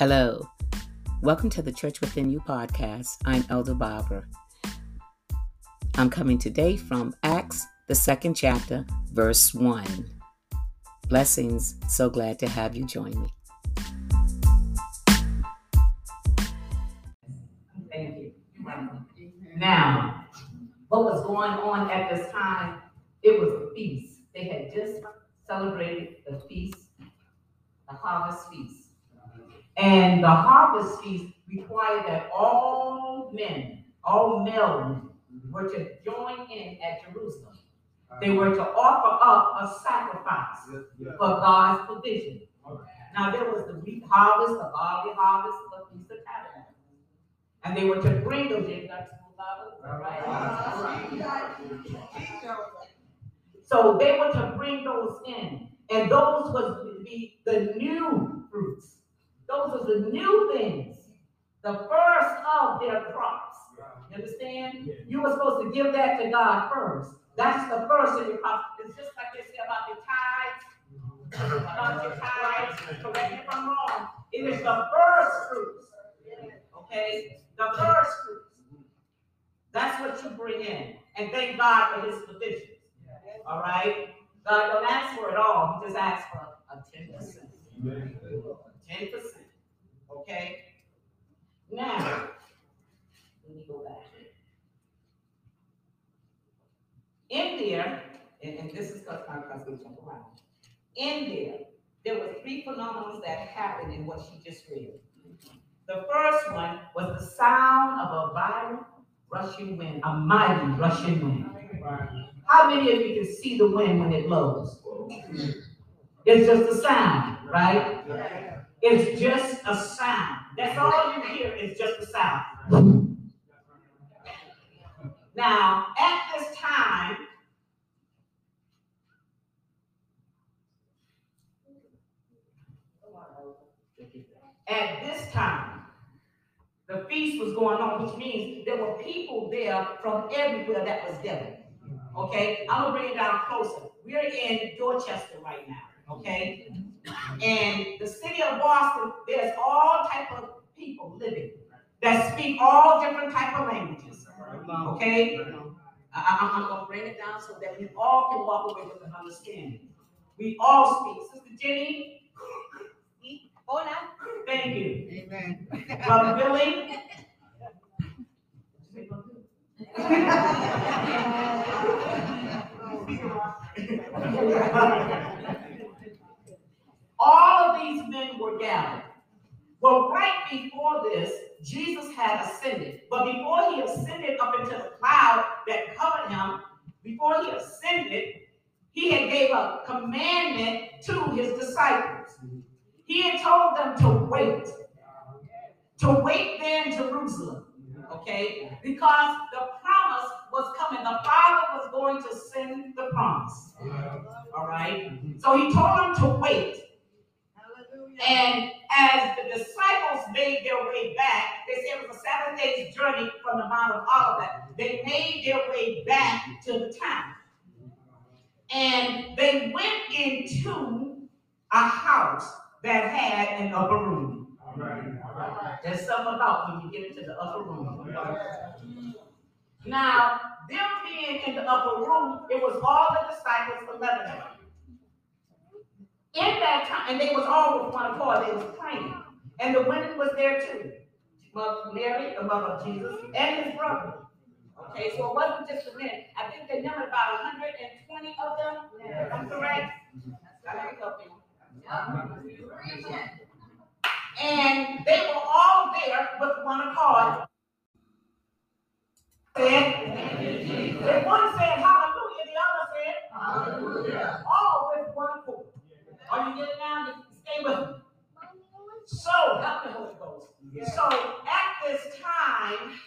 Hello. Welcome to the Church Within You podcast. I'm Elder Barbara. I'm coming today from Acts, the second chapter, verse 1. Blessings. So glad to have you join me. Thank you. Now, what was going on at this time? It was a feast. They had just celebrated the feast, the harvest feast. And the harvest feast required that all men, all male men, were to join in at Jerusalem. They were to offer up a sacrifice for God's provision. Now there was the wheat harvest, the barley harvest, the feast of tabernacles. And they were to bring those in right? So they were to bring those in. And those was to be the new fruits. Those are the new things, the first of their crops. You understand? You were supposed to give that to God first. That's the first of your crops. It's just like they say about your tithes, about your tithes. Correct me if I'm wrong. It is the first fruits. Okay? The first fruits. That's what you bring in. And thank God for his provisions. All right? God don't ask for it all. He just asks for a 10%. 10%. Okay? Now, let me go back. In there, and, and this is because we jump around. In there, there were three phenomena that happened in what she just read. The first one was the sound of a violent rushing wind, a mighty rushing wind. How many of you can see the wind when it blows? It's just a sound, right? It's just a sound. That's all you hear is just a sound. Now, at this time, at this time, the feast was going on, which means there were people there from everywhere that was gathered. Okay, I'm gonna bring it down closer. We're in Dorchester right now. Okay, and the city of Boston, there's all type of people living that speak all different type of languages. Okay? I, am going to bring it down so that we all can walk away with an understanding. We all speak. Sister Jenny? Hola. Thank you. Amen. Brother Billy? All of these gathered. Well, right before this, Jesus had ascended. But before he ascended up into the cloud that covered him, before he ascended, he had gave a commandment to his disciples. He had told them to wait. To wait there in Jerusalem. Okay? Because the promise was coming. The Father was going to send the promise. All right? So he told them to wait. And as the disciples made their way back, they said it was a seven days journey from the Mount of Olivet. They made their way back to the town. And they went into a house that had an upper room. All right. All right. There's something about when you get into the upper room. Now, them being in the upper room, it was all the disciples, 11 in that time, and they was all with one accord, they was praying. And the women was there too. Mother Mary, the mother of Jesus, and his brother. Okay, so it wasn't just the men. I think they numbered about 120 of them. Yeah. I'm correct? And they were all there with one accord. Said, the one said hallelujah, the other said hallelujah. All with one accord. Are you getting down? Stay with me. So, help me, Holy Ghost. So, at this time,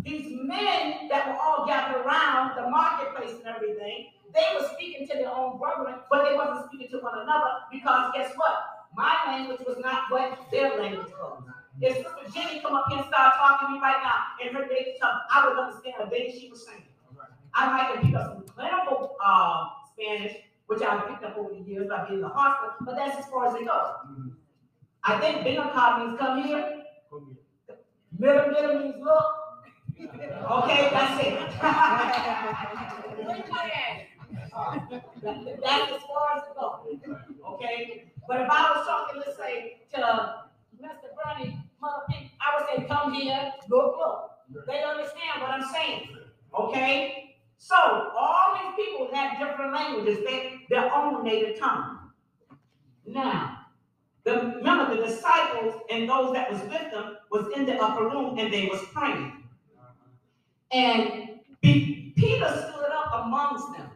these men that were all gathered around the marketplace and everything, they were speaking to their own brethren, but they wasn't speaking to one another because guess what? My language was not what their language was. If Sister Jenny come up here and start talking to me right now and her baby tongue, I would understand a day she was saying. I might have picked up some clinical uh, Spanish, which I've picked up over the years by being in the hospital, but that's as far as it goes. Mm-hmm. I think bigger cop means come here. Middle, middle means look. Okay, that's it. That's as far as it goes. Okay? But if I was talking, let's say, to Mr. Bernie, Mother Pink, I would say, come here, look, look. They understand what I'm saying. Okay? So all these people have different languages, they, their own native tongue. Now, the, remember the disciples and those that was with them was in the upper room and they was praying. And P- Peter stood up amongst them.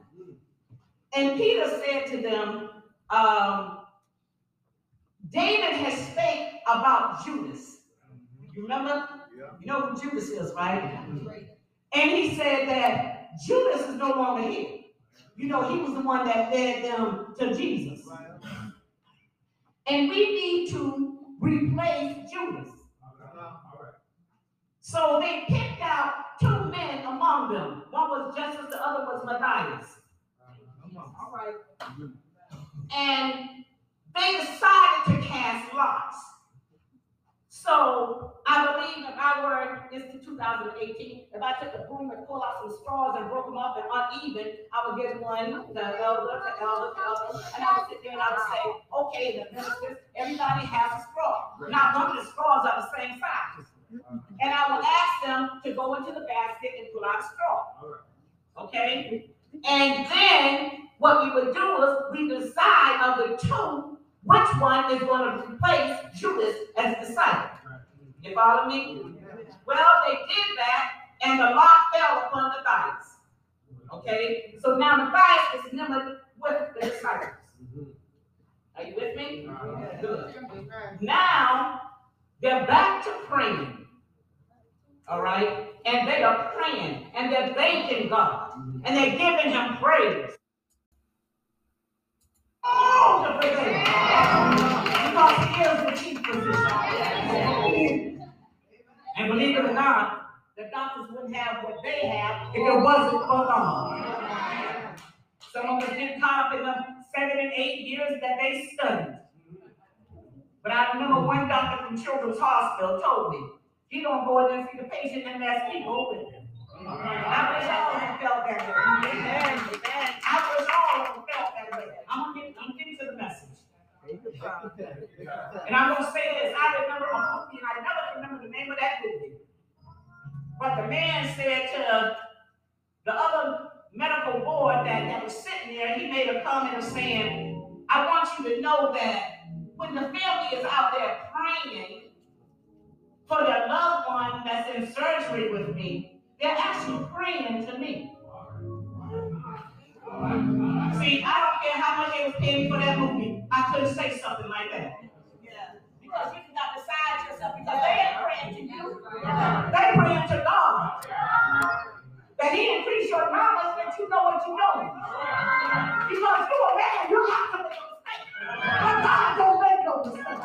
And Peter said to them, um, David has spake about Judas. You remember? You know who Judas is, right? And he said that Judas is no longer here. You know, he was the one that led them to Jesus. And we need to replace Judas. So they picked out two men among them. One was Justus, the other was Matthias. All right. And they decided to cast lots. So I believe if I were, this is 2018, if I took a broom and pull out some straws and broke them up and uneven, I would get one, the elder, the elder, the elder, and I would sit there and I would say, okay, the ministers, everybody has a straw. Not one of the straws are the same size. Uh-huh. And I would ask them to go into the basket and pull out a straw. Okay? And then what we would do is we decide of the two which one is going to replace Judas as the disciple. You follow me? Well, they did that, and the lot fell upon the Matthias. Okay? So now the Matthias is numbered with the disciples. Are you with me? Good. Now they're back to praying. All right? And they are praying and they're thanking God and they're giving him praise. Oh, the. Because he is the chief physician. And believe it or not, the doctors wouldn't have what they have if it wasn't for God. Some of us get caught up in the seven and eight years that they studied. But I remember one doctor from Children's Hospital told me, he don't go in and see the patient unless he go him. I wish all of them felt that way. Amen. I wish all of them felt that way. I'm gonna get, I'm getting to the message. And I'm gonna say this. I remember a movie, and I never remember the name of that movie. But the man said to the other medical board that, that was sitting there, he made a comment of saying, I want you to know that when the family is out there praying for their loved one that's in surgery with me, they're actually praying to me. See, I don't care how much they was paying for that movie. I couldn't say something like that. Because you cannot decide yourself because they ain't praying to you. They praying to God. That He increase your knowledge that you know what you're. Because you a man, you have to make a mistake. But God don't make no mistake.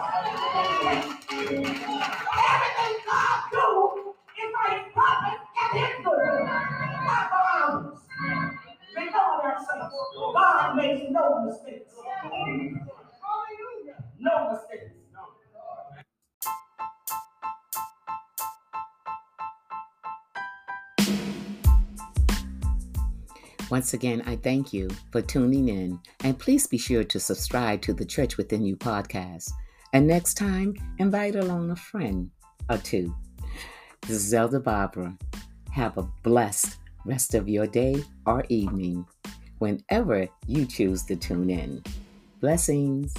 Once again, I thank you for tuning in, and please be sure to subscribe to the Church Within You podcast. And next time, invite along a friend or two. This is Elder Barbara. Have a blessed rest of your day or evening whenever you choose to tune in. Blessings.